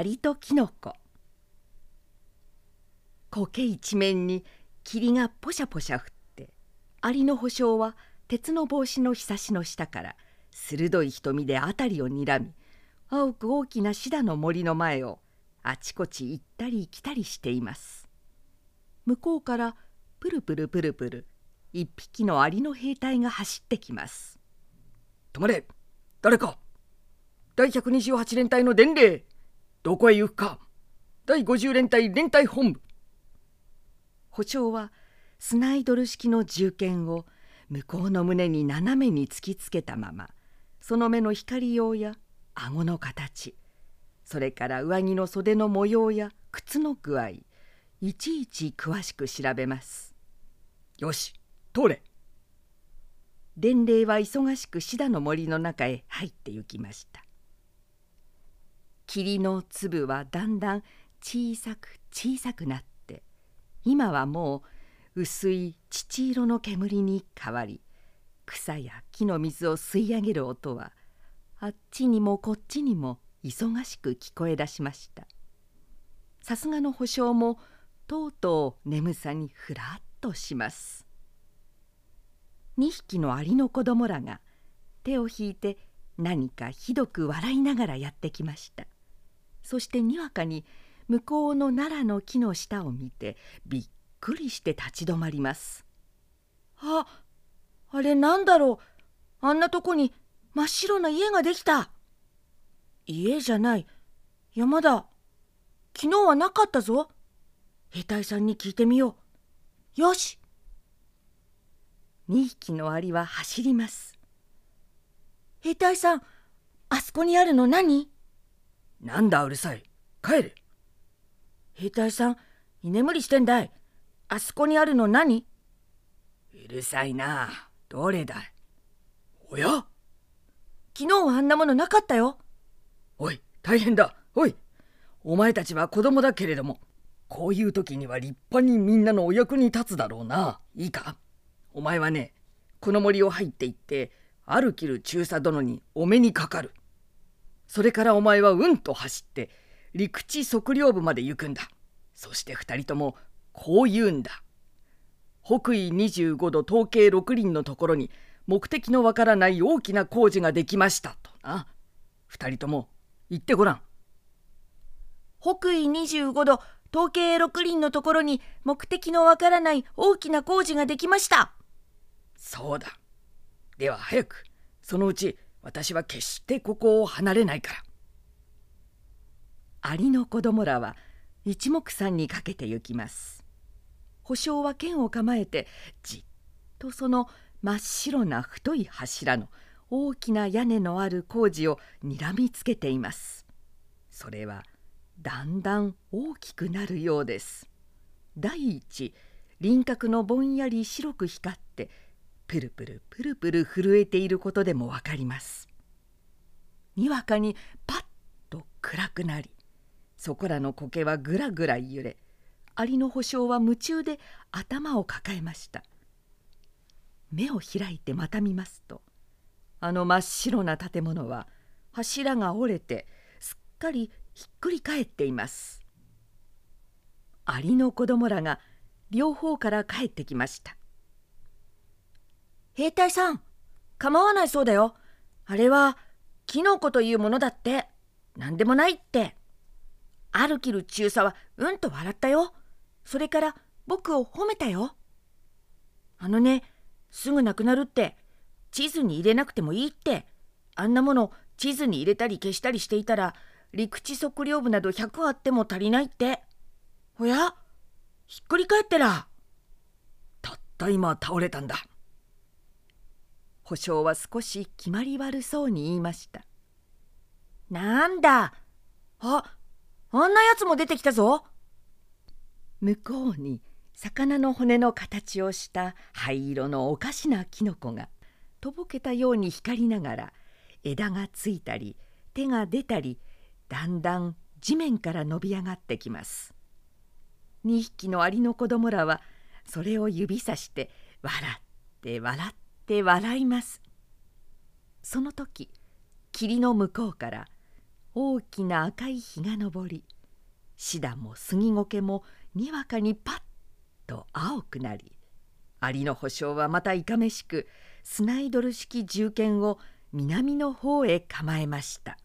アリとキノコ。苔一面に霧がポシャポシャ降ってアリの保証は鉄の帽子のひさしの下から鋭い瞳で辺りをにらみ青く大きなシダの森の前をあちこち行ったり来たりしています。向こうからプルプルプルプル一匹のアリの兵隊が走ってきます。止まれ！誰か！第128連隊の伝令！どこへ行くか。第50連隊連隊本部。補長はスナイドル式の銃剣を向こうの胸に斜めに突きつけたままその目の光用や顎の形それから上着の袖の模様や靴の具合いちいち詳しく調べます。よし通れ。伝令は忙しくシダの森の中へ入って行きました霧の粒はだんだん小さく小さくなって今はもう薄い乳色の煙に変わり草や木の水を吸い上げる音はあっちにもこっちにも忙しく聞こえ出しました。さすがの保証もとうとう眠さにふらっとします。2匹のアリの子供らが手を引いて何かひどく笑いながらやってきました。そしてにわかに向こうの奈良の木の下を見てびっくりして立ち止まります。ああれなんだろう。あんなとこに真っ白な家ができた。家じゃない。山だ。昨日はなかったぞ。兵隊さんに聞いてみよう。よし。2匹のアリは走ります。兵隊さんあそこにあるの何？なんだうるさい。帰れ。兵隊さん居眠りしてんだい。あそこにあるの何？うるさいな。どれだおや？昨日はあんなものなかったよ。おい大変だ。おいお前たちは子供だけれどもこういう時には立派にみんなのお役に立つだろうな。いいか？お前はねこの森を入っていってあるきる中佐殿にお目にかかるそれからお前はうんと走って陸地測量部まで行くんだ。そして二人ともこう言うんだ。北緯25度統計6輪のところに目的のわからない大きな工事ができました。とな。二人とも言ってごらん。北緯25度統計6輪のところに目的のわからない大きな工事ができました。そうだ。では早くそのうち私は決してここを離れないから。アリの子供らは一目散にかけて行きます。保証は剣を構えてじっとその真っ白な太い柱の大きな屋根のある工事をにらみつけています。それはだんだん大きくなるようです。第一輪郭のぼんやり白く光ってプルプルプルプル震えていることでもわかります。にわかにパッと暗くなりそこらの苔はぐらぐら揺れアリの保証は夢中で頭を抱えました。目を開いてまた見ますとあの真っ白な建物は柱が折れてすっかりひっくり返っています。アリの子供らが両方から帰ってきました。兵隊さん構わないそうだよ。あれはキノコというものだって。何でもないって。アルキル中佐はうんと笑ったよ。それから僕を褒めたよ。あのねすぐなくなるって。地図に入れなくてもいいって。あんなもの地図に入れたり消したりしていたら陸地測量部など100あっても足りないって。おやひっくり返ってら。たった今倒れたんだ。保証は少し決まり悪そうに言いました。なんだ？ああんなやつも出てきたぞ。向こうに魚の骨の形をした灰色のおかしなキノコがとぼけたように光りながら枝がついたり手が出たりだんだん地面から伸び上がってきます。2匹のアリの子供らはそれを指さして笑って笑って笑いますその時霧の向こうから大きな赤い日が昇りシダも杉苔もにわかにパッと青くなりアリの保証はまたいかめしくスナイドル式銃剣を南の方へ構えました。